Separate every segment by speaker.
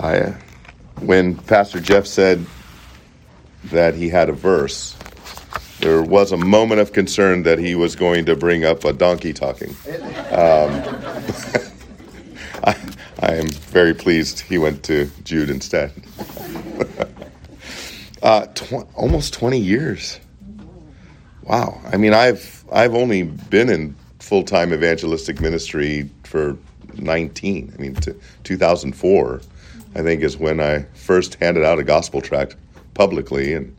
Speaker 1: I, when Pastor Jeff said that he had a verse, there was a moment of concern that he was going to bring up a donkey talking. Um, I, I, am very pleased he went to Jude instead. uh, tw- almost 20 years. Wow. I mean, I've I've only been in full time evangelistic ministry for 19. I mean, t- 2004, I think, is when I first handed out a gospel tract publicly. And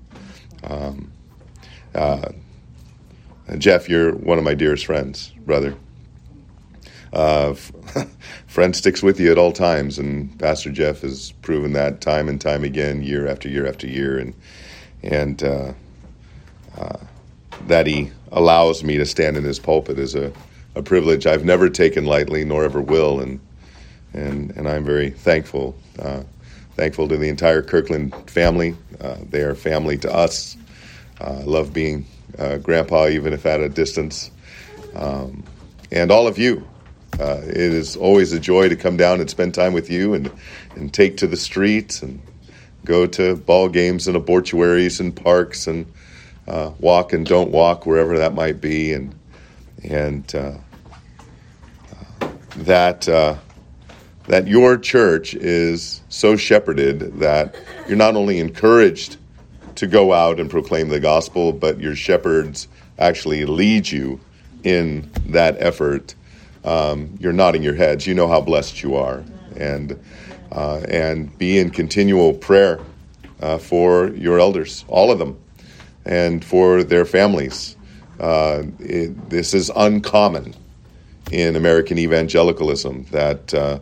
Speaker 1: um, uh, Jeff, you're one of my dearest friends, brother. Uh, friend sticks with you at all times, and Pastor Jeff has proven that time and time again, year after year after year, and and uh, uh, that he allows me to stand in his pulpit is a, a privilege I've never taken lightly, nor ever will, and and and I'm very thankful. Uh, thankful to the entire Kirkland family. Uh, they are family to us. Uh, I love being uh, grandpa, even if at a distance. Um, and all of you. Uh, it is always a joy to come down and spend time with you and, and take to the streets and go to ball games and abortuaries and parks and walk and don't walk wherever that might be and and that uh, that your church is so shepherded that you're not only encouraged to go out and proclaim the gospel, but your shepherds actually lead you in that effort. Um, you're nodding your heads. You know how blessed you are, and uh, and be in continual prayer uh, for your elders, all of them, and for their families. Uh, it, this is uncommon in American evangelicalism that uh,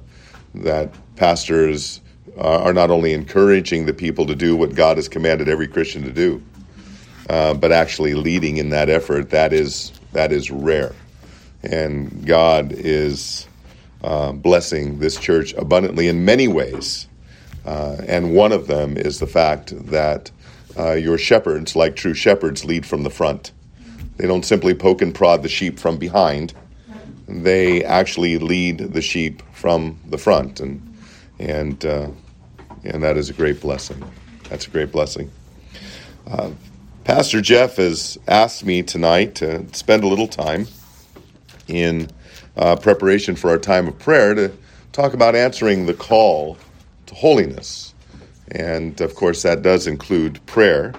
Speaker 1: that pastors uh, are not only encouraging the people to do what God has commanded every Christian to do, uh, but actually leading in that effort. That is that is rare, and God is uh, blessing this church abundantly in many ways. Uh, and one of them is the fact that uh, your shepherds, like true shepherds, lead from the front. They don't simply poke and prod the sheep from behind they actually lead the sheep from the front, and and uh, and that is a great blessing. That's a great blessing. Uh, Pastor Jeff has asked me tonight to spend a little time in uh, preparation for our time of prayer to talk about answering the call to holiness, and of course that does include prayer.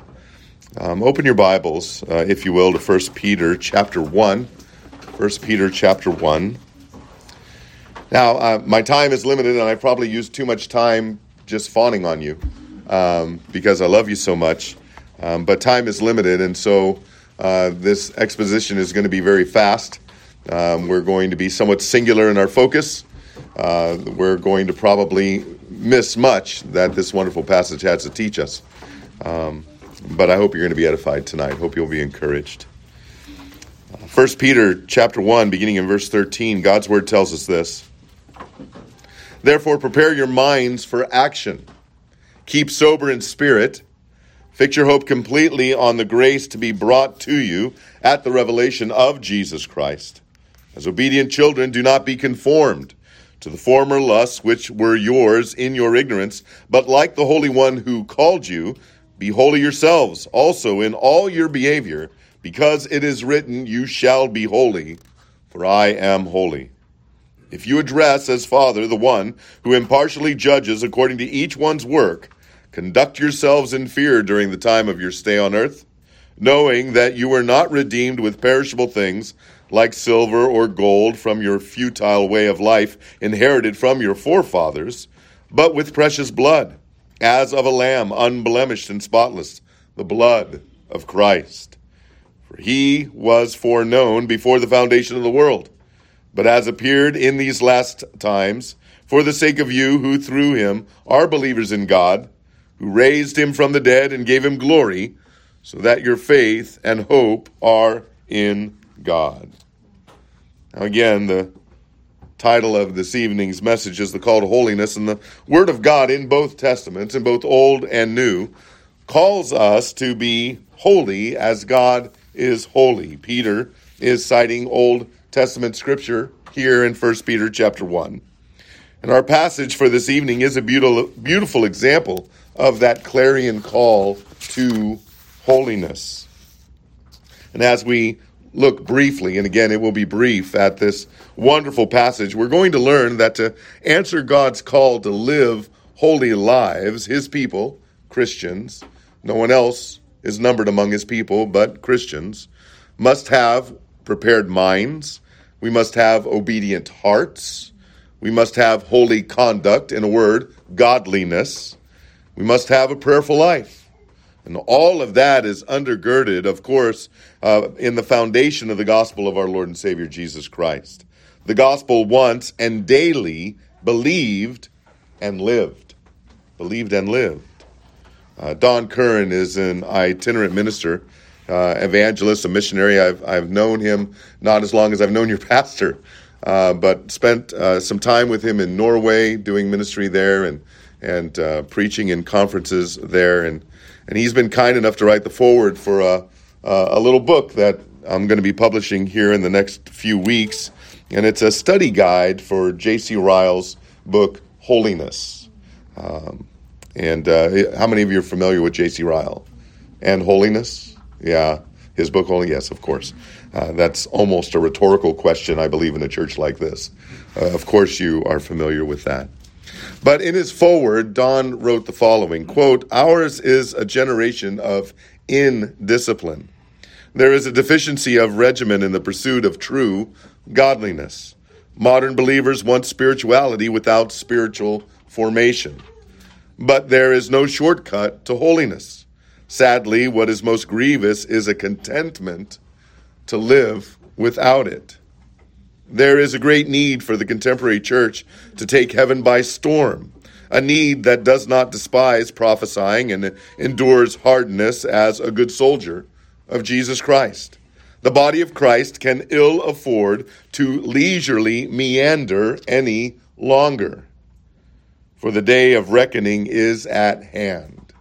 Speaker 1: Um, open your Bibles, uh, if you will, to First Peter chapter one. First Peter chapter 1. Now, uh, my time is limited, and I probably used too much time just fawning on you um, because I love you so much. Um, but time is limited, and so uh, this exposition is going to be very fast. Um, we're going to be somewhat singular in our focus. Uh, we're going to probably miss much that this wonderful passage has to teach us. Um, but I hope you're going to be edified tonight. Hope you'll be encouraged. 1 Peter chapter 1 beginning in verse 13 God's word tells us this. Therefore prepare your minds for action. Keep sober in spirit. Fix your hope completely on the grace to be brought to you at the revelation of Jesus Christ. As obedient children do not be conformed to the former lusts which were yours in your ignorance but like the holy one who called you be holy yourselves also in all your behavior because it is written, You shall be holy, for I am holy. If you address as Father the one who impartially judges according to each one's work, conduct yourselves in fear during the time of your stay on earth, knowing that you were not redeemed with perishable things like silver or gold from your futile way of life inherited from your forefathers, but with precious blood, as of a lamb unblemished and spotless, the blood of Christ. For he was foreknown before the foundation of the world, but has appeared in these last times for the sake of you who through him are believers in God, who raised him from the dead and gave him glory, so that your faith and hope are in God. Now, again, the title of this evening's message is the call to holiness, and the Word of God in both Testaments, in both Old and New, calls us to be holy as God is holy. Peter is citing Old Testament scripture here in 1 Peter chapter 1. And our passage for this evening is a beautiful, beautiful example of that clarion call to holiness. And as we look briefly, and again, it will be brief, at this wonderful passage, we're going to learn that to answer God's call to live holy lives, his people, Christians, no one else is numbered among his people but Christians, must have prepared minds. We must have obedient hearts. We must have holy conduct, in a word, godliness. We must have a prayerful life. And all of that is undergirded, of course, uh, in the foundation of the gospel of our Lord and Savior Jesus Christ. The gospel once and daily believed and lived. Believed and lived. Uh, Don Currin is an itinerant minister, uh, evangelist, a missionary. I've, I've known him not as long as I've known your pastor, uh, but spent uh, some time with him in Norway doing ministry there and, and uh, preaching in conferences there. And and he's been kind enough to write the foreword for a, a little book that I'm going to be publishing here in the next few weeks. And it's a study guide for J.C. Ryle's book, Holiness. Um, and uh, how many of you are familiar with J.C. Ryle and Holiness? Yeah, his book, Holy, yes, of course. Uh, that's almost a rhetorical question, I believe, in a church like this. Uh, of course, you are familiar with that. But in his foreword, Don wrote the following quote, Ours is a generation of indiscipline. There is a deficiency of regimen in the pursuit of true godliness. Modern believers want spirituality without spiritual formation. But there is no shortcut to holiness. Sadly, what is most grievous is a contentment to live without it. There is a great need for the contemporary church to take heaven by storm, a need that does not despise prophesying and endures hardness as a good soldier of Jesus Christ. The body of Christ can ill afford to leisurely meander any longer, for the day of reckoning is at hand.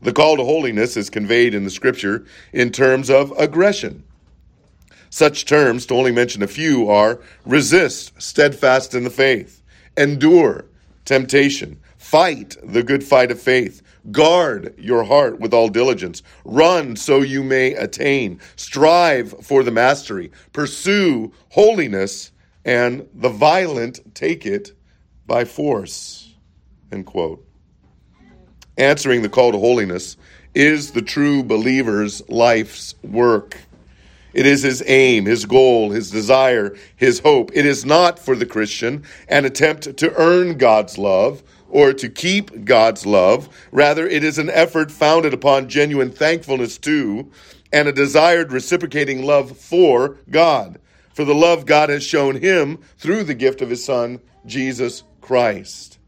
Speaker 1: The call to holiness is conveyed in the scripture in terms of aggression. Such terms, to only mention a few, are resist, steadfast in the faith, endure temptation, fight the good fight of faith, guard your heart with all diligence, run so you may attain, strive for the mastery, pursue holiness, and the violent take it by force. End quote. Answering the call to holiness is the true believer's life's work. It is his aim, his goal, his desire, his hope. It is not for the Christian an attempt to earn God's love or to keep God's love. Rather, it is an effort founded upon genuine thankfulness to and a desired reciprocating love for God, for the love God has shown him through the gift of his Son, Jesus Christ.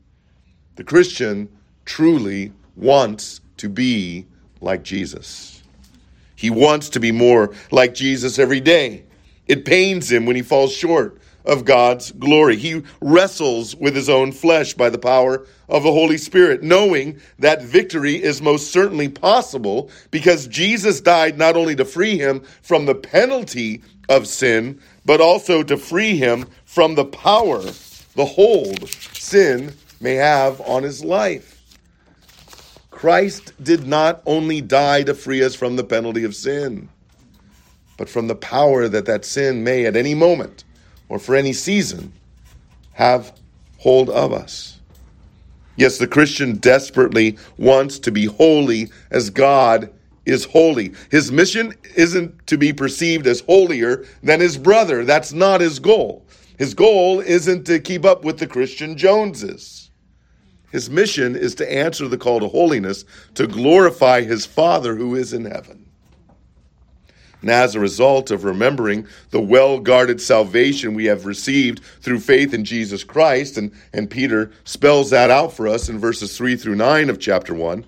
Speaker 1: The Christian truly wants to be like Jesus. He wants to be more like Jesus every day. It pains him when he falls short of God's glory. He wrestles with his own flesh by the power of the Holy Spirit, knowing that victory is most certainly possible because Jesus died not only to free him from the penalty of sin, but also to free him from the power, the hold sin may have on his life. Christ did not only die to free us from the penalty of sin, but from the power that that sin may at any moment or for any season have hold of us. Yes, the Christian desperately wants to be holy as God is holy. His mission isn't to be perceived as holier than his brother. That's not his goal. His goal isn't to keep up with the Christian Joneses. His mission is to answer the call to holiness, to glorify his Father who is in heaven. And as a result of remembering the well guarded salvation we have received through faith in Jesus Christ, and, and Peter spells that out for us in verses 3 through 9 of chapter 1,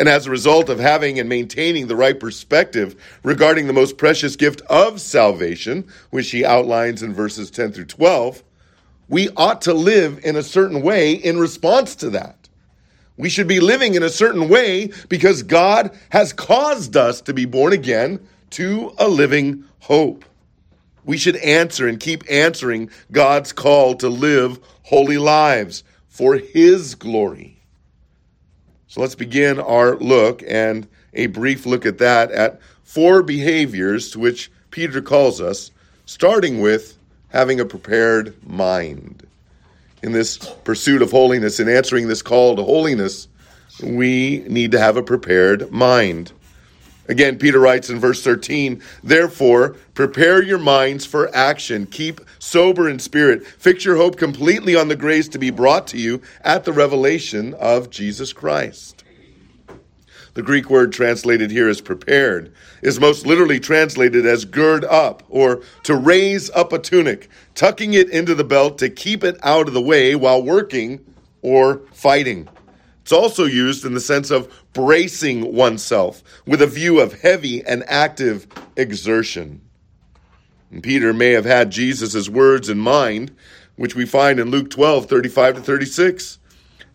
Speaker 1: and as a result of having and maintaining the right perspective regarding the most precious gift of salvation, which he outlines in verses 10 through 12, we ought to live in a certain way in response to that. We should be living in a certain way because God has caused us to be born again to a living hope. we should answer and keep answering God's call to live holy lives for His glory. So let's begin our look and a brief look at that at four behaviors to which Peter calls us, starting with having a prepared mind. In this pursuit of holiness, in answering this call to holiness, we need to have a prepared mind. Again, Peter writes in verse 13, Therefore, prepare your minds for action. Keep sober in spirit. Fix your hope completely on the grace to be brought to you at the revelation of Jesus Christ. The Greek word translated here as prepared is most literally translated as gird up or to raise up a tunic, tucking it into the belt to keep it out of the way while working or fighting. It's also used in the sense of bracing oneself with a view of heavy and active exertion. And Peter may have had Jesus' words in mind, which we find in Luke 12 35 to 36.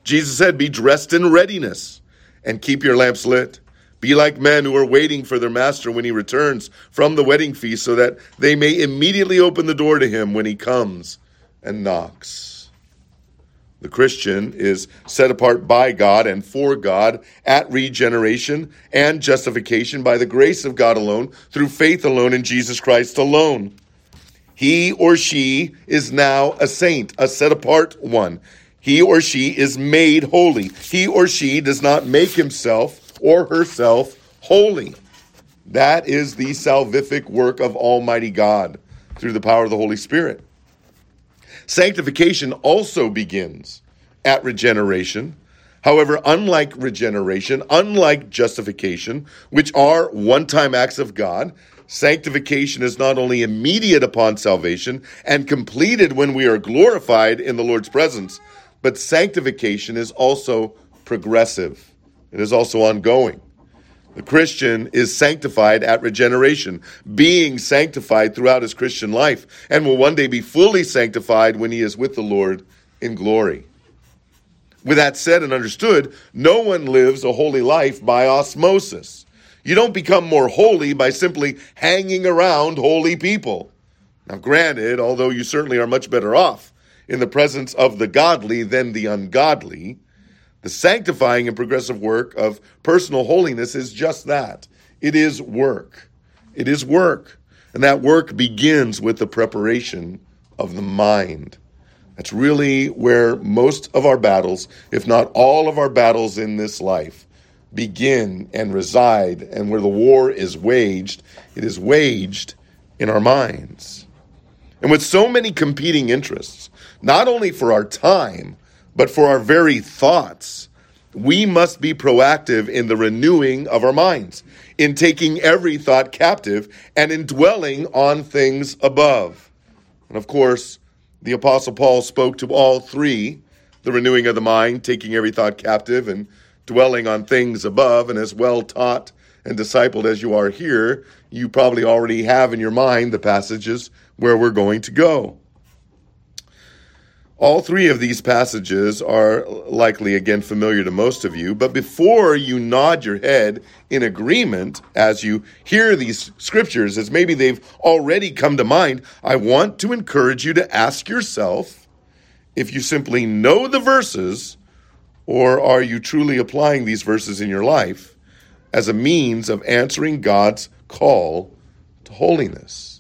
Speaker 1: Jesus said, Be dressed in readiness and keep your lamps lit. Be like men who are waiting for their master when he returns from the wedding feast, so that they may immediately open the door to him when he comes and knocks. The Christian is set apart by God and for God at regeneration and justification by the grace of God alone, through faith alone in Jesus Christ alone. He or she is now a saint, a set apart one. He or she is made holy. He or she does not make himself or herself holy. That is the salvific work of Almighty God through the power of the Holy Spirit. Sanctification also begins at regeneration. However, unlike regeneration, unlike justification, which are one time acts of God, sanctification is not only immediate upon salvation and completed when we are glorified in the Lord's presence, but sanctification is also progressive. It is also ongoing. The Christian is sanctified at regeneration, being sanctified throughout his Christian life, and will one day be fully sanctified when he is with the Lord in glory. With that said and understood, no one lives a holy life by osmosis. You don't become more holy by simply hanging around holy people. Now, granted, although you certainly are much better off in the presence of the godly than the ungodly, the sanctifying and progressive work of personal holiness is just that. It is work. It is work. And that work begins with the preparation of the mind. That's really where most of our battles, if not all of our battles in this life, begin and reside, and where the war is waged, it is waged in our minds. And with so many competing interests, not only for our time, but for our very thoughts. We must be proactive in the renewing of our minds, in taking every thought captive, and in dwelling on things above. And of course, the Apostle Paul spoke to all three the renewing of the mind, taking every thought captive, and dwelling on things above, and as well taught and discipled as you are here, you probably already have in your mind the passages where we're going to go. All three of these passages are likely, again, familiar to most of you, but before you nod your head in agreement as you hear these scriptures, as maybe they've already come to mind, I want to encourage you to ask yourself if you simply know the verses, or are you truly applying these verses in your life as a means of answering God's call to holiness?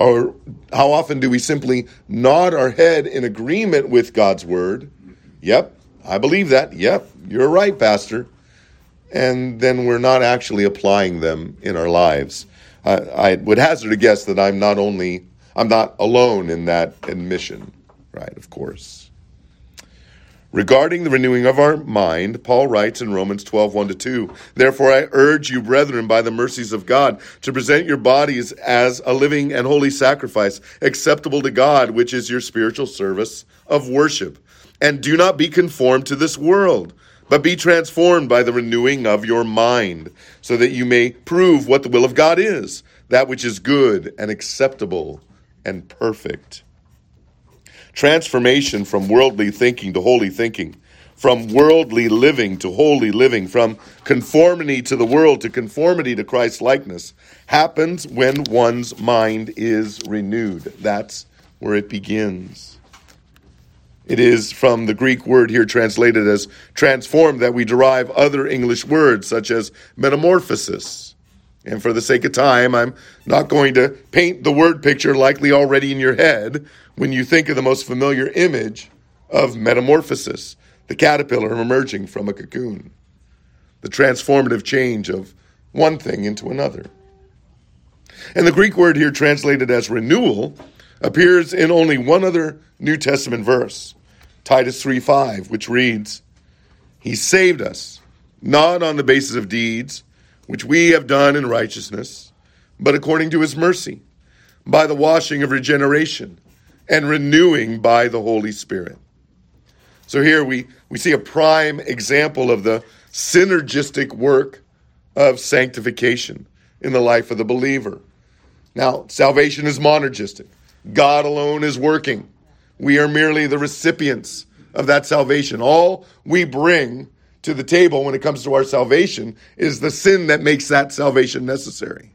Speaker 1: Or how often do we simply nod our head in agreement with God's word? Yep, I believe that. Yep, you're right, Pastor. And then we're not actually applying them in our lives. I would hazard a guess that I'm not only, I'm not alone in that admission, right? Of course. Regarding the renewing of our mind, Paul writes in Romans 12, 1 to 2, Therefore I urge you, brethren, by the mercies of God, to present your bodies as a living and holy sacrifice, acceptable to God, which is your spiritual service of worship. And do not be conformed to this world, but be transformed by the renewing of your mind, so that you may prove what the will of God is, that which is good and acceptable and perfect transformation from worldly thinking to holy thinking, from worldly living to holy living, from conformity to the world to conformity to Christ's likeness, happens when one's mind is renewed. That's where it begins. It is from the Greek word here translated as transformed that we derive other English words such as metamorphosis. And for the sake of time, I'm not going to paint the word picture likely already in your head when you think of the most familiar image of metamorphosis the caterpillar emerging from a cocoon, the transformative change of one thing into another. And the Greek word here translated as renewal appears in only one other New Testament verse, Titus 3:5, which reads, He saved us, not on the basis of deeds which we have done in righteousness, but according to his mercy, by the washing of regeneration and renewing by the Holy Spirit. So here we, we see a prime example of the synergistic work of sanctification in the life of the believer. Now, salvation is monergistic. God alone is working. We are merely the recipients of that salvation. All we bring to the table when it comes to our salvation is the sin that makes that salvation necessary.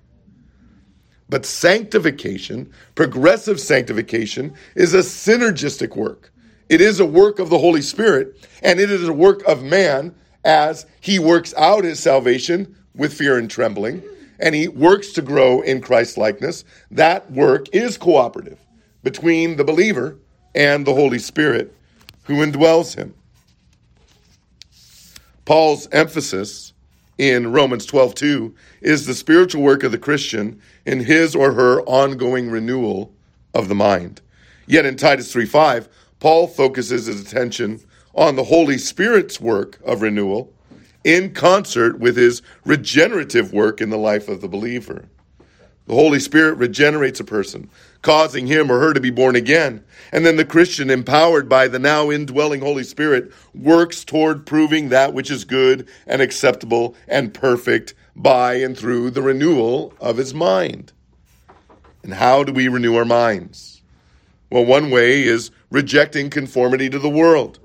Speaker 1: But sanctification, progressive sanctification, is a synergistic work. It is a work of the Holy Spirit, and it is a work of man as he works out his salvation with fear and trembling, and he works to grow in Christ likeness. That work is cooperative between the believer and the Holy Spirit who indwells him. Paul's emphasis in Romans 12:2 is the spiritual work of the Christian in his or her ongoing renewal of the mind. Yet in Titus 3:5, Paul focuses his attention on the Holy Spirit's work of renewal in concert with his regenerative work in the life of the believer. The Holy Spirit regenerates a person, causing him or her to be born again. And then the Christian, empowered by the now indwelling Holy Spirit, works toward proving that which is good and acceptable and perfect by and through the renewal of his mind. And how do we renew our minds? Well, one way is rejecting conformity to the world.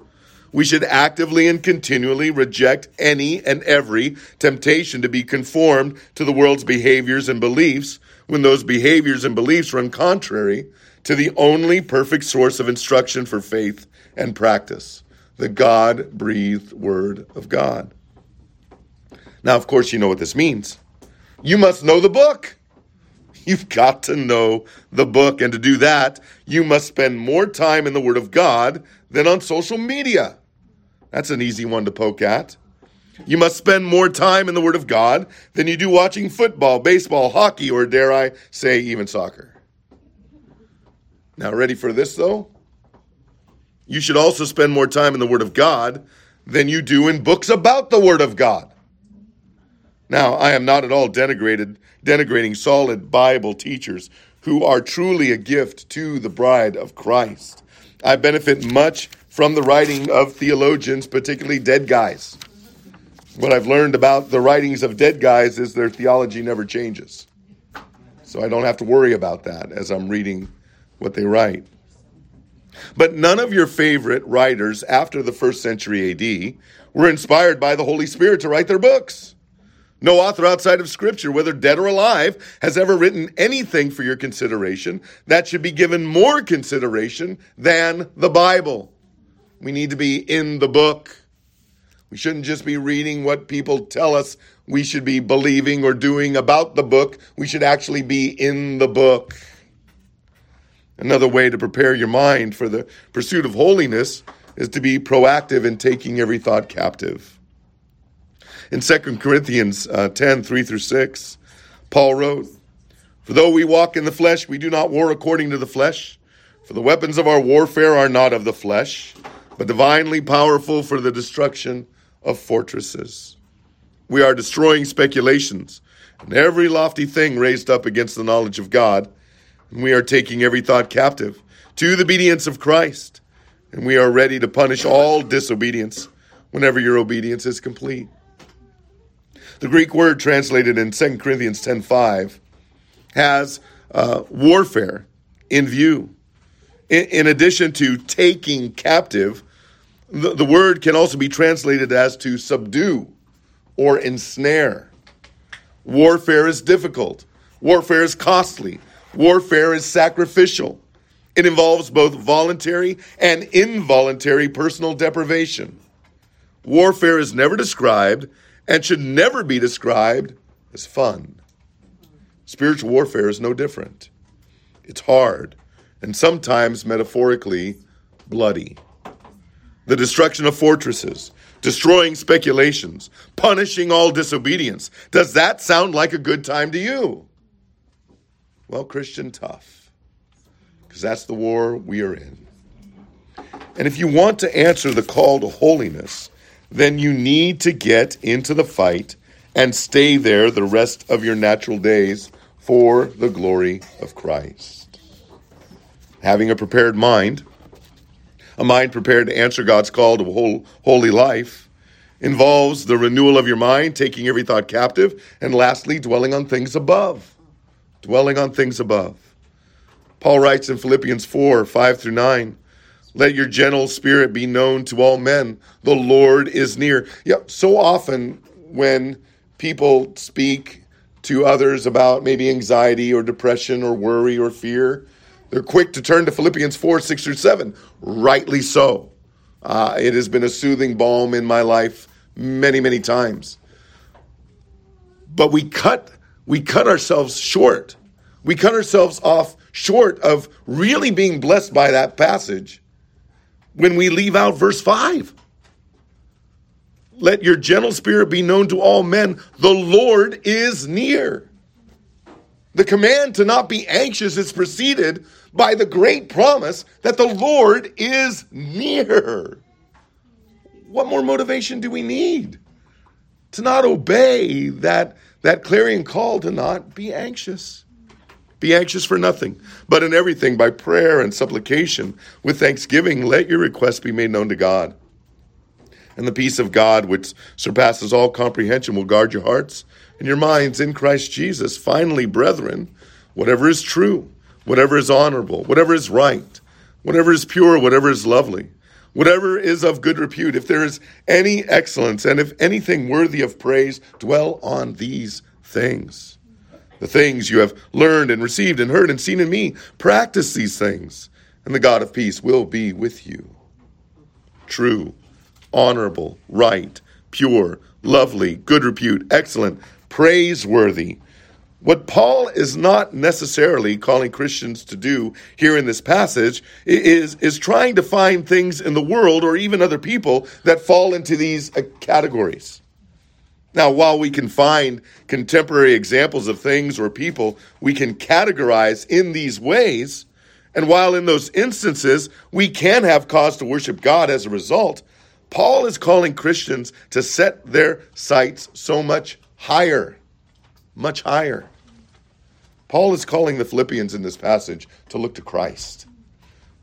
Speaker 1: We should actively and continually reject any and every temptation to be conformed to the world's behaviors and beliefs when those behaviors and beliefs run contrary to the only perfect source of instruction for faith and practice the God breathed Word of God. Now, of course, you know what this means. You must know the book. You've got to know the book. And to do that, you must spend more time in the Word of God than on social media. That's an easy one to poke at. You must spend more time in the Word of God than you do watching football, baseball, hockey, or dare I say, even soccer. Now, ready for this though? You should also spend more time in the Word of God than you do in books about the Word of God. Now, I am not at all denigrated, denigrating solid Bible teachers who are truly a gift to the bride of Christ. I benefit much from the writing of theologians, particularly dead guys. What I've learned about the writings of dead guys is their theology never changes. So I don't have to worry about that as I'm reading what they write. But none of your favorite writers after the first century AD were inspired by the Holy Spirit to write their books. No author outside of Scripture, whether dead or alive, has ever written anything for your consideration that should be given more consideration than the Bible. We need to be in the book. We shouldn't just be reading what people tell us we should be believing or doing about the book. We should actually be in the book. Another way to prepare your mind for the pursuit of holiness is to be proactive in taking every thought captive. In 2 Corinthians uh, 10 3 through 6, Paul wrote, For though we walk in the flesh, we do not war according to the flesh. For the weapons of our warfare are not of the flesh, but divinely powerful for the destruction of fortresses. We are destroying speculations and every lofty thing raised up against the knowledge of God. And we are taking every thought captive to the obedience of Christ. And we are ready to punish all disobedience whenever your obedience is complete. The Greek word translated in 2 Corinthians 10.5 has uh, warfare in view. In, in, addition to taking captive, The, the word can also be translated as to subdue or ensnare. Warfare is difficult. Warfare is costly. Warfare is sacrificial. It involves both voluntary and involuntary personal deprivation. Warfare is never described and should never be described as fun. Spiritual warfare is no different. It's hard and sometimes metaphorically bloody. The destruction of fortresses, destroying speculations, punishing all disobedience. Does that sound like a good time to you? Well, Christian, tough. Because that's the war we are in. And if you want to answer the call to holiness, then you need to get into the fight and stay there the rest of your natural days for the glory of Christ. Having a prepared mind, a mind prepared to answer God's call to a whole, holy life, involves the renewal of your mind, taking every thought captive, and lastly, dwelling on things above. Dwelling on things above. Paul writes in Philippians 4 5 through 9, let your gentle spirit be known to all men. The Lord is near. Yeah, so often when people speak to others about maybe anxiety or depression or worry or fear, they're quick to turn to Philippians 4 6 through 7. Rightly so. Uh, it has been a soothing balm in my life many, many times. But we cut, we cut ourselves short. We cut ourselves off short of really being blessed by that passage when we leave out verse 5. Let your gentle spirit be known to all men. The Lord is near. The command to not be anxious is preceded by the great promise that the Lord is near. What more motivation do we need to not obey that, that clarion call to not be anxious? Be anxious for nothing, but in everything by prayer and supplication with thanksgiving, let your requests be made known to God. And the peace of God, which surpasses all comprehension, will guard your hearts and your minds in Christ Jesus. Finally, brethren, whatever is true, whatever is honorable, whatever is right, whatever is pure, whatever is lovely, whatever is of good repute, if there is any excellence and if anything worthy of praise, dwell on these things the things you have learned and received and heard and seen in me. Practice these things, and the God of peace will be with you. True, honorable, right, pure, lovely, good repute, excellent, praiseworthy. What Paul is not necessarily calling Christians to do here in this passage is, is trying to find things in the world or even other people that fall into these uh, categories. Now, while we can find contemporary examples of things or people we can categorize in these ways, and while in those instances we can have cause to worship God as a result, Paul is calling Christians to set their sights so much higher, much higher. Paul is calling the Philippians in this passage to look to Christ.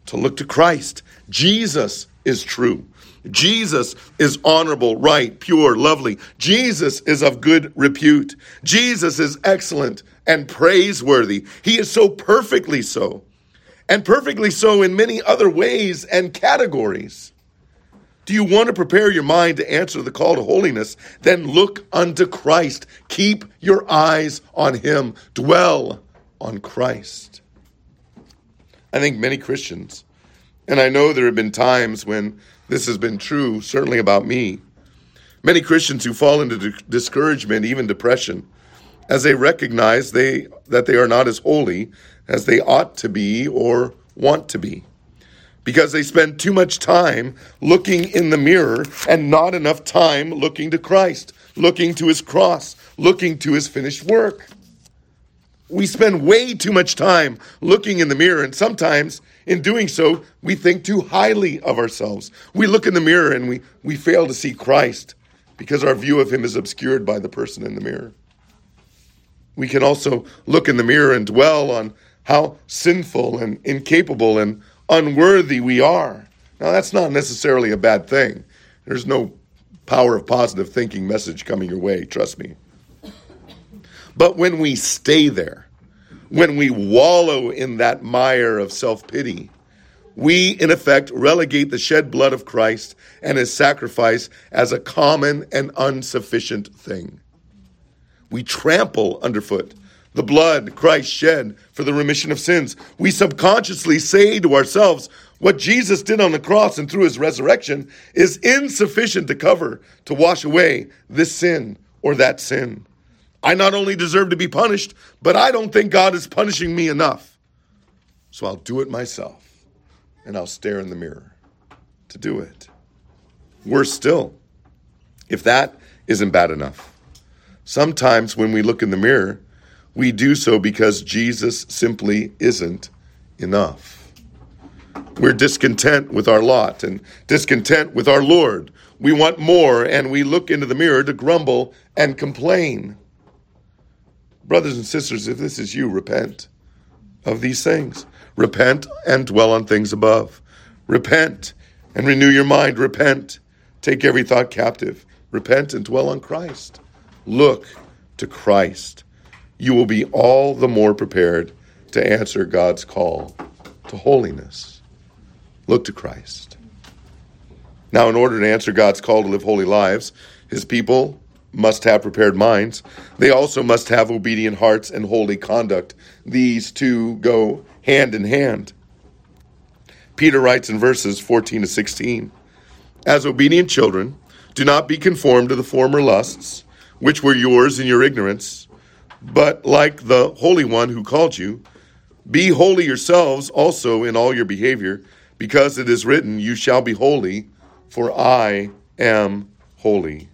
Speaker 1: To look to Christ. Jesus is true. Jesus is honorable, right, pure, lovely. Jesus is of good repute. Jesus is excellent and praiseworthy. He is so perfectly so, and perfectly so in many other ways and categories. Do you want to prepare your mind to answer the call to holiness? Then look unto Christ. Keep your eyes on Him. Dwell on Christ. I think many Christians, and I know there have been times when this has been true, certainly about me. Many Christians who fall into discouragement, even depression, as they recognize they, that they are not as holy as they ought to be or want to be. Because they spend too much time looking in the mirror and not enough time looking to Christ, looking to his cross, looking to his finished work. We spend way too much time looking in the mirror, and sometimes in doing so, we think too highly of ourselves. We look in the mirror and we, we fail to see Christ because our view of him is obscured by the person in the mirror. We can also look in the mirror and dwell on how sinful and incapable and unworthy we are. Now, that's not necessarily a bad thing. There's no power of positive thinking message coming your way, trust me. But when we stay there, when we wallow in that mire of self pity, we in effect relegate the shed blood of Christ and his sacrifice as a common and insufficient thing. We trample underfoot the blood Christ shed for the remission of sins. We subconsciously say to ourselves, what Jesus did on the cross and through his resurrection is insufficient to cover, to wash away this sin or that sin. I not only deserve to be punished, but I don't think God is punishing me enough. So I'll do it myself and I'll stare in the mirror to do it. Worse still, if that isn't bad enough, sometimes when we look in the mirror, we do so because Jesus simply isn't enough. We're discontent with our lot and discontent with our Lord. We want more, and we look into the mirror to grumble and complain. Brothers and sisters, if this is you, repent of these things. Repent and dwell on things above. Repent and renew your mind. Repent. Take every thought captive. Repent and dwell on Christ. Look to Christ you will be all the more prepared to answer God's call to holiness. Look to Christ. Now, in order to answer God's call to live holy lives, his people must have prepared minds. They also must have obedient hearts and holy conduct. These two go hand in hand. Peter writes in verses 14 to 16 As obedient children, do not be conformed to the former lusts, which were yours in your ignorance but like the Holy One who called you, be holy yourselves also in all your behavior, because it is written, You shall be holy, for I am holy.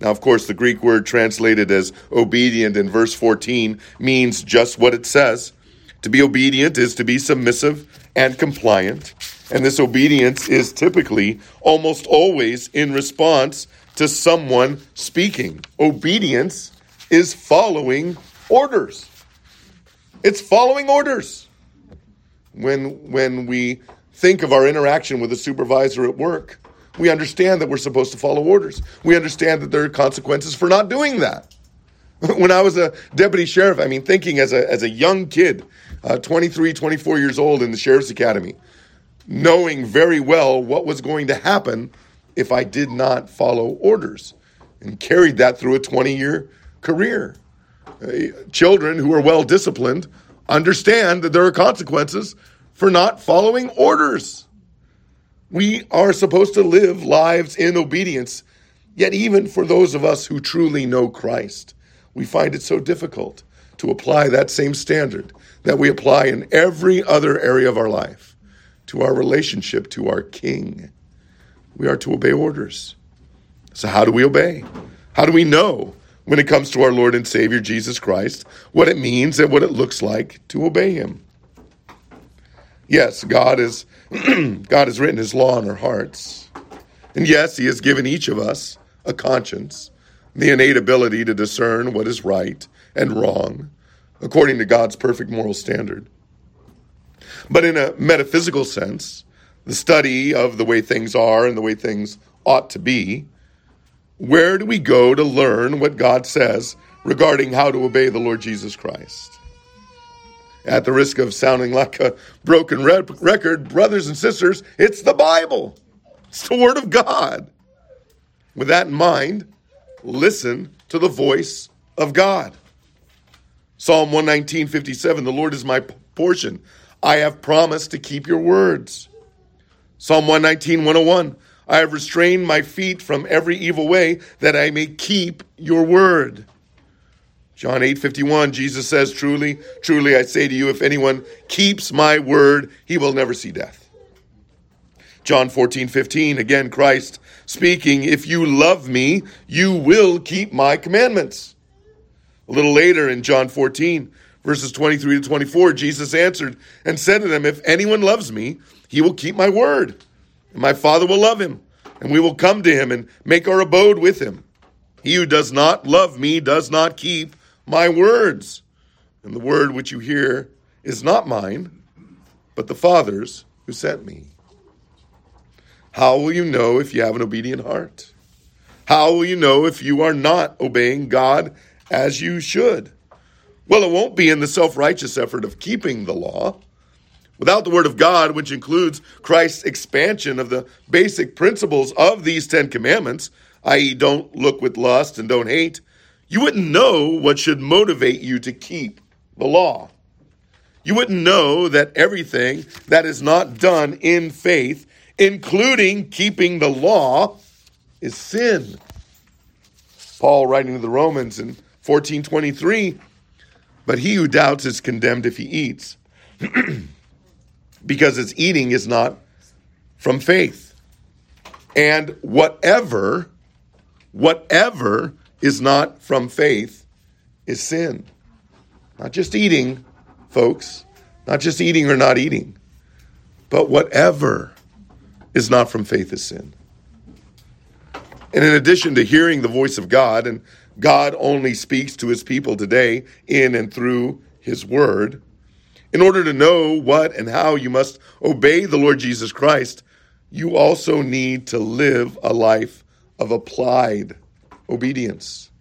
Speaker 1: Now, of course, the Greek word translated as obedient in verse 14 means just what it says. To be obedient is to be submissive and compliant. And this obedience is typically, almost always, in response to someone speaking. Obedience is following orders. It's following orders. When, when we think of our interaction with a supervisor at work, we understand that we're supposed to follow orders. We understand that there are consequences for not doing that. When I was a deputy sheriff, I mean, thinking as a, as a young kid, uh, 23, 24 years old in the sheriff's academy, knowing very well what was going to happen if I did not follow orders, and carried that through a 20 year career. Uh, children who are well disciplined understand that there are consequences for not following orders. We are supposed to live lives in obedience, yet, even for those of us who truly know Christ, we find it so difficult to apply that same standard that we apply in every other area of our life to our relationship to our King. We are to obey orders. So, how do we obey? How do we know when it comes to our Lord and Savior Jesus Christ, what it means and what it looks like to obey Him. Yes, God is God has written His law on our hearts, and yes, He has given each of us a conscience, the innate ability to discern what is right and wrong, according to God's perfect moral standard. But in a metaphysical sense, the study of the way things are and the way things ought to be where do we go to learn what God says regarding how to obey the Lord Jesus Christ? At the risk of sounding like a broken record, brothers and sisters, it's the Bible. It's the Word of God. With that in mind, listen to the voice of God. Psalm 119, 57, the Lord is my portion. I have promised to keep your words. Psalm 119, 101, I have restrained my feet from every evil way that I may keep your word. John 8 51, Jesus says, Truly, truly, I say to you, if anyone keeps my word, he will never see death. John 14 15, again, Christ speaking, If you love me, you will keep my commandments. A little later in John 14, verses 23 to 24, Jesus answered and said to them, If anyone loves me, he will keep my word and my Father will love him, and we will come to him and make our abode with him. He who does not love me does not keep my words. And the word which you hear is not mine, but the Father's who sent me. How will you know if you have an obedient heart? How will you know if you are not obeying God as you should? Well, it won't be in the self righteous effort of keeping the law Without the Word of God, which includes Christ's expansion of the basic principles of these Ten Commandments, i.e., don't look with lust and don't hate, you wouldn't know what should motivate you to keep the law. You wouldn't know that everything that is not done in faith, including keeping the law, is sin. Paul writing to the Romans in 1423, but he who doubts is condemned if he eats. because its eating is not from faith. And whatever, whatever is not from faith is sin. Not just eating, folks, not just eating or not eating, but whatever is not from faith is sin. And in addition to hearing the voice of God, and God only speaks to his people today in and through his word, in order to know what and how you must obey the Lord Jesus Christ, you also need to live a life of applied obedience.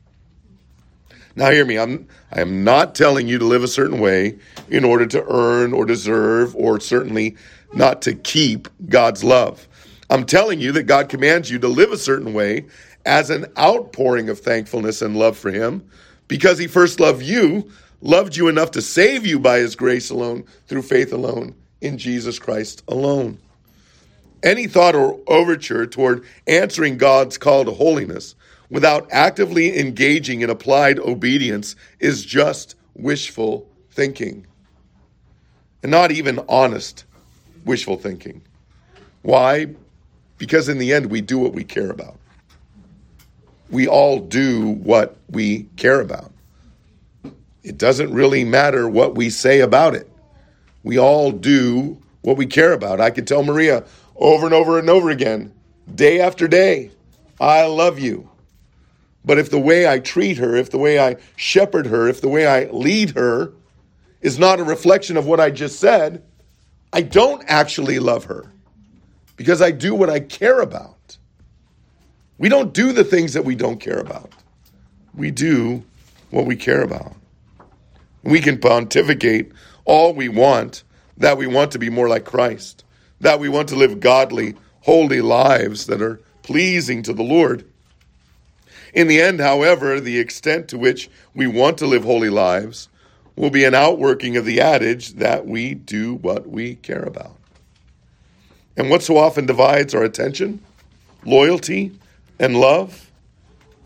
Speaker 1: Now, hear me. I'm, I am not telling you to live a certain way in order to earn or deserve or certainly not to keep God's love. I'm telling you that God commands you to live a certain way as an outpouring of thankfulness and love for Him because He first loved you loved you enough to save you by his grace alone, through faith alone, in Jesus Christ alone. Any thought or overture toward answering God's call to holiness without actively engaging in applied obedience is just wishful thinking. And not even honest wishful thinking. Why? Because in the end, we do what we care about. We all do what we care about. It doesn't really matter what we say about it. We all do what we care about. I could tell Maria over and over and over again, day after day, I love you. But if the way I treat her, if the way I shepherd her, if the way I lead her is not a reflection of what I just said, I don't actually love her because I do what I care about. We don't do the things that we don't care about. We do what we care about. We can pontificate all we want that we want to be more like Christ, that we want to live godly, holy lives that are pleasing to the Lord. In the end, however, the extent to which we want to live holy lives will be an outworking of the adage that we do what we care about. And what so often divides our attention? Loyalty and love.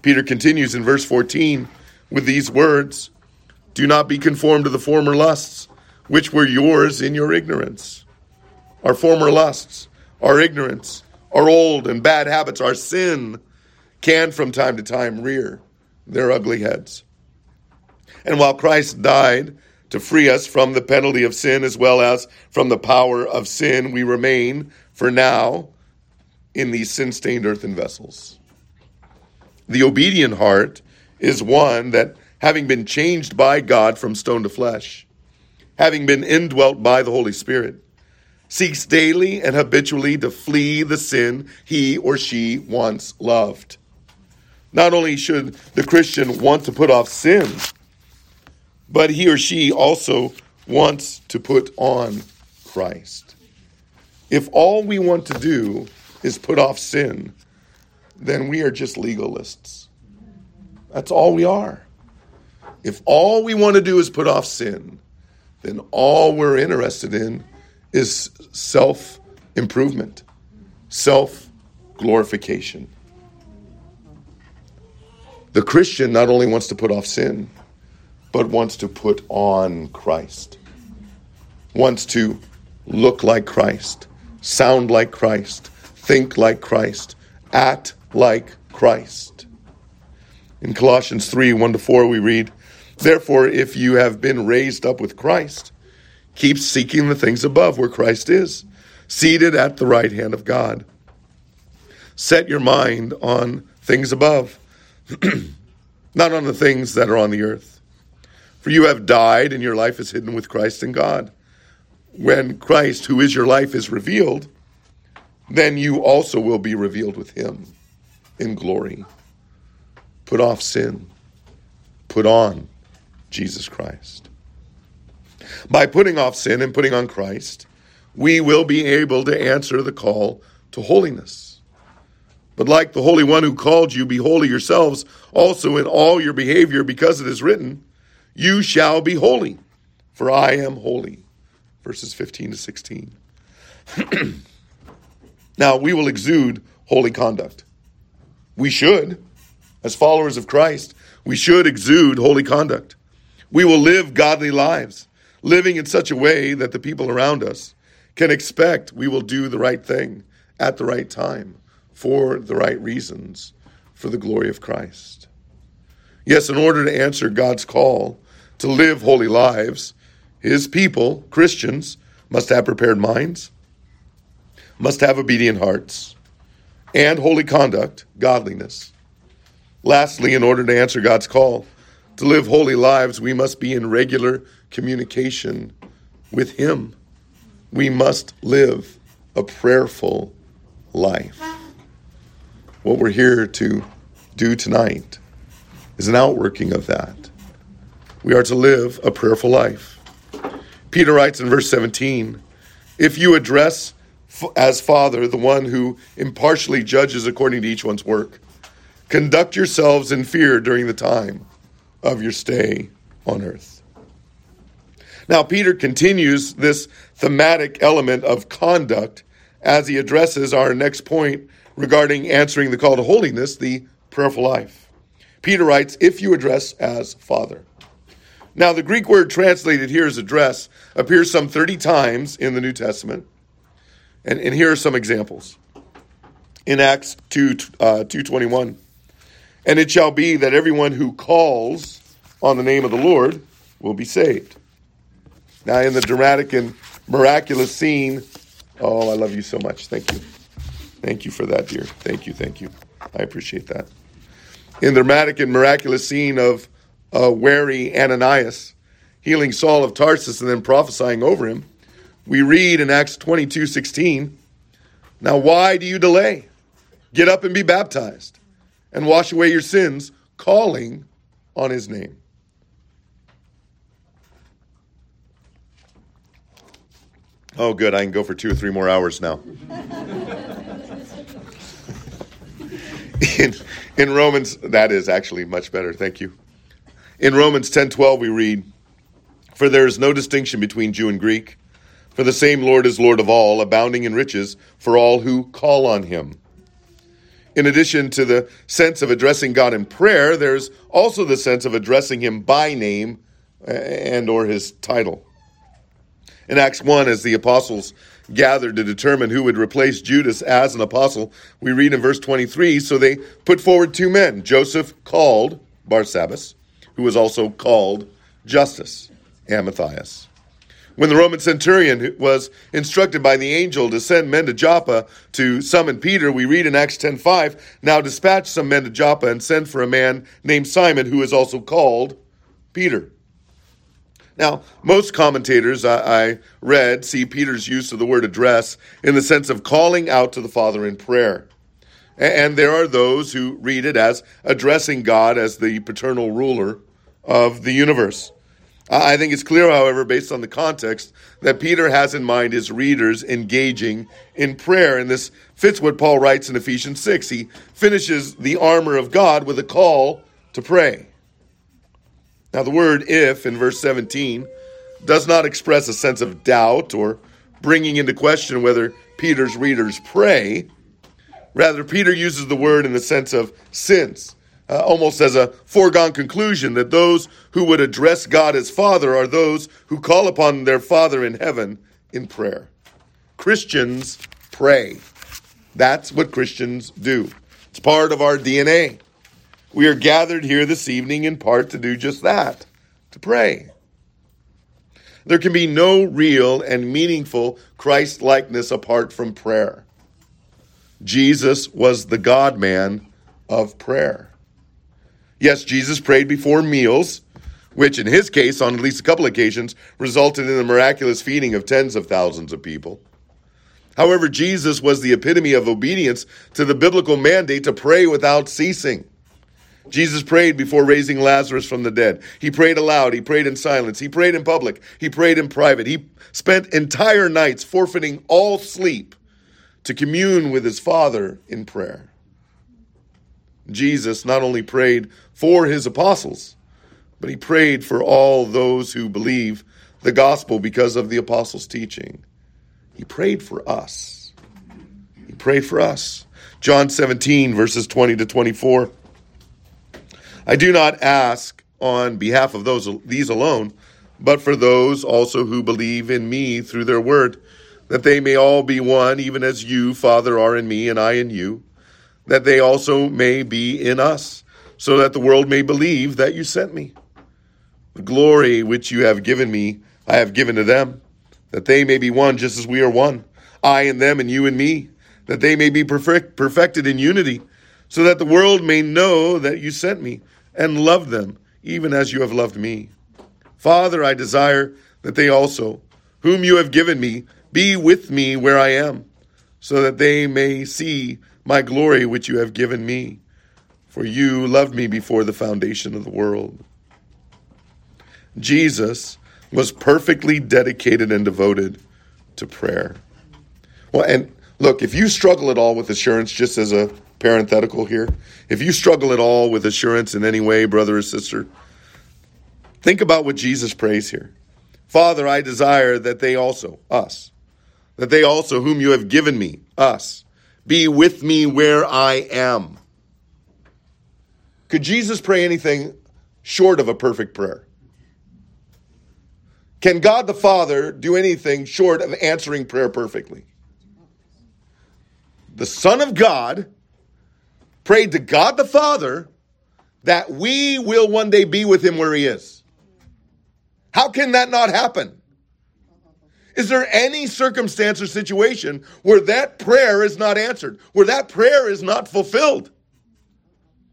Speaker 1: Peter continues in verse 14 with these words do not be conformed to the former lusts, which were yours in your ignorance. Our former lusts, our ignorance, our old and bad habits, our sin can from time to time rear their ugly heads. And while Christ died to free us from the penalty of sin as well as from the power of sin, we remain, for now, in these sin stained earthen vessels. The obedient heart is one that having been changed by God from stone to flesh, having been indwelt by the Holy Spirit, seeks daily and habitually to flee the sin he or she once loved. Not only should the Christian want to put off sin, but he or she also wants to put on Christ. If all we want to do is put off sin, then we are just legalists. That's all we are. If all we want to do is put off sin, then all we're interested in is self improvement, self glorification. The Christian not only wants to put off sin, but wants to put on Christ, wants to look like Christ, sound like Christ, think like Christ, act like Christ. In Colossians 3 1 to 4, we read, Therefore, if you have been raised up with Christ, keep seeking the things above where Christ is, seated at the right hand of God. Set your mind on things above, not on the things that are on the earth. For you have died, and your life is hidden with Christ in God. When Christ, who is your life, is revealed, then you also will be revealed with him in glory. Put off sin, put on Jesus Christ. By putting off sin and putting on Christ, we will be able to answer the call to holiness. But like the Holy One who called you, be holy yourselves also in all your behavior, because it is written, You shall be holy, for I am holy. Verses 15 to 16. now, we will exude holy conduct. We should, as followers of Christ, we should exude holy conduct. We will live godly lives, living in such a way that the people around us can expect we will do the right thing at the right time for the right reasons for the glory of Christ. Yes, in order to answer God's call to live holy lives, his people, Christians, must have prepared minds, must have obedient hearts, and holy conduct, godliness. Lastly, in order to answer God's call to live holy lives, we must be in regular communication with Him. We must live a prayerful life. What we're here to do tonight is an outworking of that. We are to live a prayerful life. Peter writes in verse 17 If you address as Father the one who impartially judges according to each one's work, conduct yourselves in fear during the time of your stay on earth. Now, Peter continues this thematic element of conduct as he addresses our next point regarding answering the call to holiness, the prayerful life. Peter writes, If you address as Father. Now, the Greek word translated here as address appears some 30 times in the New Testament. And, and here are some examples. In Acts 2, uh, 221, and it shall be that everyone who calls on the name of the Lord will be saved. Now, in the dramatic and miraculous scene, oh, I love you so much. Thank you. Thank you for that, dear. Thank you. Thank you. I appreciate that. In the dramatic and miraculous scene of uh, wary Ananias healing Saul of Tarsus and then prophesying over him, we read in Acts 22 16, Now why do you delay? Get up and be baptized and wash away your sins, calling on his name. Oh, good. I can go for two or three more hours now. in, in Romans, that is actually much better. Thank you. In Romans 10 12, we read, For there is no distinction between Jew and Greek, for the same Lord is Lord of all, abounding in riches for all who call on him. In addition to the sense of addressing God in prayer, there's also the sense of addressing him by name and or his title. In Acts 1, as the apostles gathered to determine who would replace Judas as an apostle, we read in verse 23 so they put forward two men Joseph called Barsabbas, who was also called Justus, and Matthias. When the Roman centurion was instructed by the angel to send men to Joppa to summon Peter, we read in Acts 10:5, "Now dispatch some men to Joppa and send for a man named Simon who is also called Peter." Now, most commentators I, I read see Peter's use of the word address in the sense of calling out to the Father in prayer. And there are those who read it as addressing God as the paternal ruler of the universe. I think it's clear, however, based on the context, that Peter has in mind his readers engaging in prayer. And this fits what Paul writes in Ephesians 6. He finishes the armor of God with a call to pray. Now, the word if in verse 17 does not express a sense of doubt or bringing into question whether Peter's readers pray. Rather, Peter uses the word in the sense of since uh, almost as a foregone conclusion that those who would address God as Father are those who call upon their Father in heaven in prayer. Christians pray. That's what Christians do. It's part of our DNA. We are gathered here this evening in part to do just that, to pray. There can be no real and meaningful Christ likeness apart from prayer. Jesus was the God man of prayer. Yes, Jesus prayed before meals, which in his case, on at least a couple occasions, resulted in the miraculous feeding of tens of thousands of people. However, Jesus was the epitome of obedience to the biblical mandate to pray without ceasing. Jesus prayed before raising Lazarus from the dead. He prayed aloud. He prayed in silence. He prayed in public. He prayed in private. He spent entire nights forfeiting all sleep to commune with his Father in prayer. Jesus not only prayed for his apostles, but he prayed for all those who believe the gospel because of the apostles' teaching. He prayed for us. He prayed for us. John 17, verses 20 to 24. I do not ask on behalf of those these alone, but for those also who believe in me through their word, that they may all be one, even as you, Father, are in me and I in you, that they also may be in us, so that the world may believe that you sent me. The glory which you have given me, I have given to them, that they may be one just as we are one, I and them and you and me, that they may be perfect, perfected in unity, so that the world may know that you sent me and loved them, even as you have loved me. Father, I desire that they also, whom you have given me, be with me where I am, so that they may see my glory which you have given me. For you loved me before the foundation of the world. Jesus was perfectly dedicated and devoted to prayer. Well, and look, if you struggle at all with assurance, just as a parenthetical here, if you struggle at all with assurance in any way, brother or sister, think about what Jesus prays here. Father, I desire that they also, us, that they also, whom you have given me, us, be with me where I am. Could Jesus pray anything short of a perfect prayer? Can God the Father do anything short of answering prayer perfectly? The Son of God prayed to God the Father that we will one day be with him where he is. How can that not happen? Is there any circumstance or situation where that prayer is not answered, where that prayer is not fulfilled?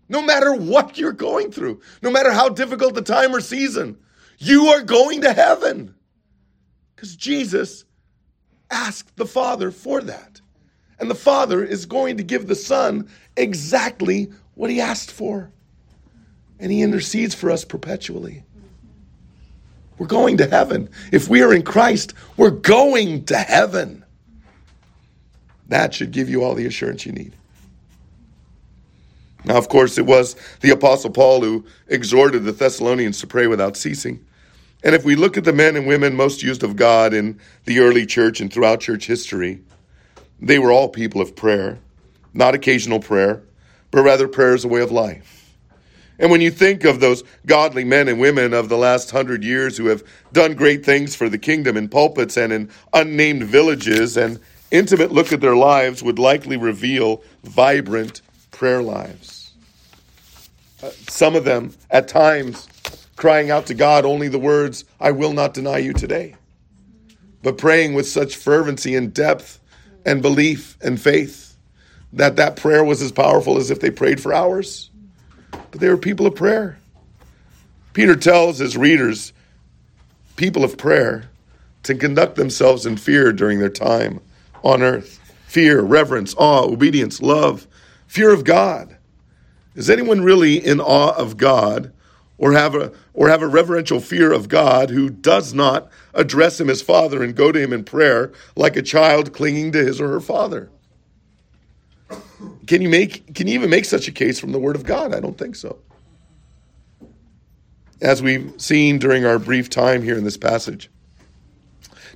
Speaker 1: No matter what you're going through, no matter how difficult the time or season, you are going to heaven. Because Jesus asked the Father for that. And the Father is going to give the Son exactly what he asked for. And he intercedes for us perpetually. We're going to heaven. If we are in Christ, we're going to heaven. That should give you all the assurance you need. Now, of course, it was the Apostle Paul who exhorted the Thessalonians to pray without ceasing. And if we look at the men and women most used of God in the early church and throughout church history, they were all people of prayer, not occasional prayer, but rather prayer as a way of life. And when you think of those godly men and women of the last hundred years who have done great things for the kingdom in pulpits and in unnamed villages, an intimate look at their lives would likely reveal vibrant prayer lives. Uh, some of them, at times, crying out to God only the words, I will not deny you today, but praying with such fervency and depth and belief and faith that that prayer was as powerful as if they prayed for hours but they were people of prayer. Peter tells his readers, people of prayer, to conduct themselves in fear during their time on earth. Fear, reverence, awe, obedience, love, fear of God. Is anyone really in awe of God or have a or have a reverential fear of God who does not address him as father and go to him in prayer like a child clinging to his or her father? Can you make can you even make such a case from the word of God? I don't think so. As we've seen during our brief time here in this passage,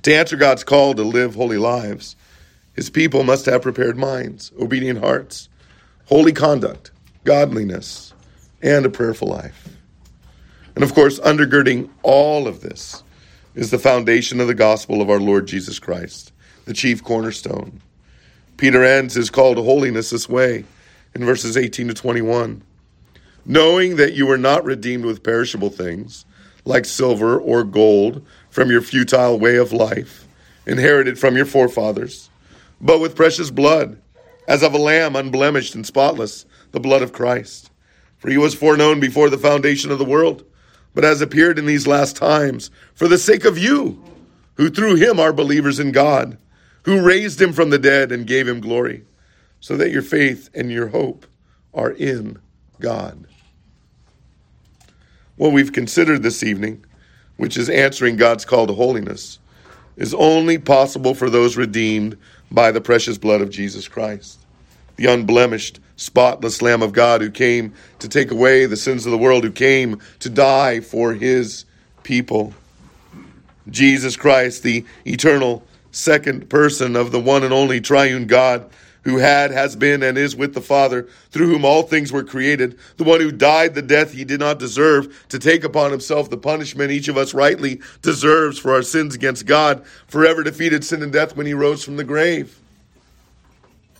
Speaker 1: to answer God's call to live holy lives, his people must have prepared minds, obedient hearts, holy conduct, godliness, and a prayerful life. And of course, undergirding all of this is the foundation of the gospel of our Lord Jesus Christ, the chief cornerstone. Peter ends his call to holiness this way in verses 18 to 21. Knowing that you were not redeemed with perishable things, like silver or gold, from your futile way of life, inherited from your forefathers, but with precious blood, as of a lamb unblemished and spotless, the blood of Christ. For he was foreknown before the foundation of the world, but has appeared in these last times for the sake of you, who through him are believers in God who raised him from the dead and gave him glory, so that your faith and your hope are in God. what we've considered this evening, which is answering God's call to holiness, is only possible for those redeemed by the precious blood of Jesus Christ, the unblemished, spotless Lamb of God who came to take away the sins of the world, who came to die for his people. Jesus Christ, the eternal second person of the one and only triune God, who had, has been, and is with the Father, through whom all things were created, the one who died the death he did not deserve, to take upon himself the punishment each of us rightly deserves for our sins against God, forever defeated sin and death when he rose from the grave.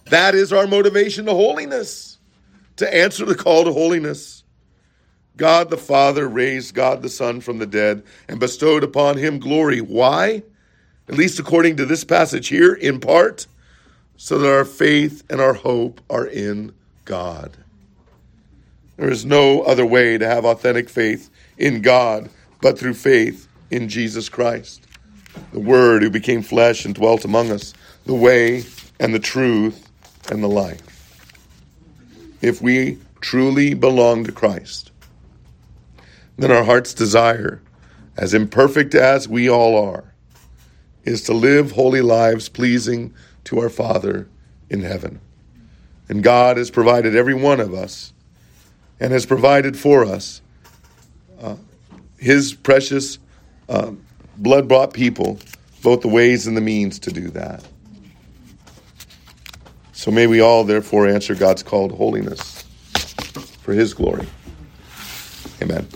Speaker 1: That is our motivation to holiness, to answer the call to holiness. God the Father raised God the Son from the dead and bestowed upon him glory. Why? At least according to this passage here, in part so that our faith and our hope are in God. There is no other way to have authentic faith in God but through faith in Jesus Christ, the Word who became flesh and dwelt among us, the way and the truth and the life. If we truly belong to Christ, then our heart's desire, as imperfect as we all are, is to live holy lives pleasing to our Father in heaven. And God has provided every one of us and has provided for us uh, His precious uh, blood bought people, both the ways and the means to do that. So may we all, therefore, answer God's call to holiness for His glory. Amen.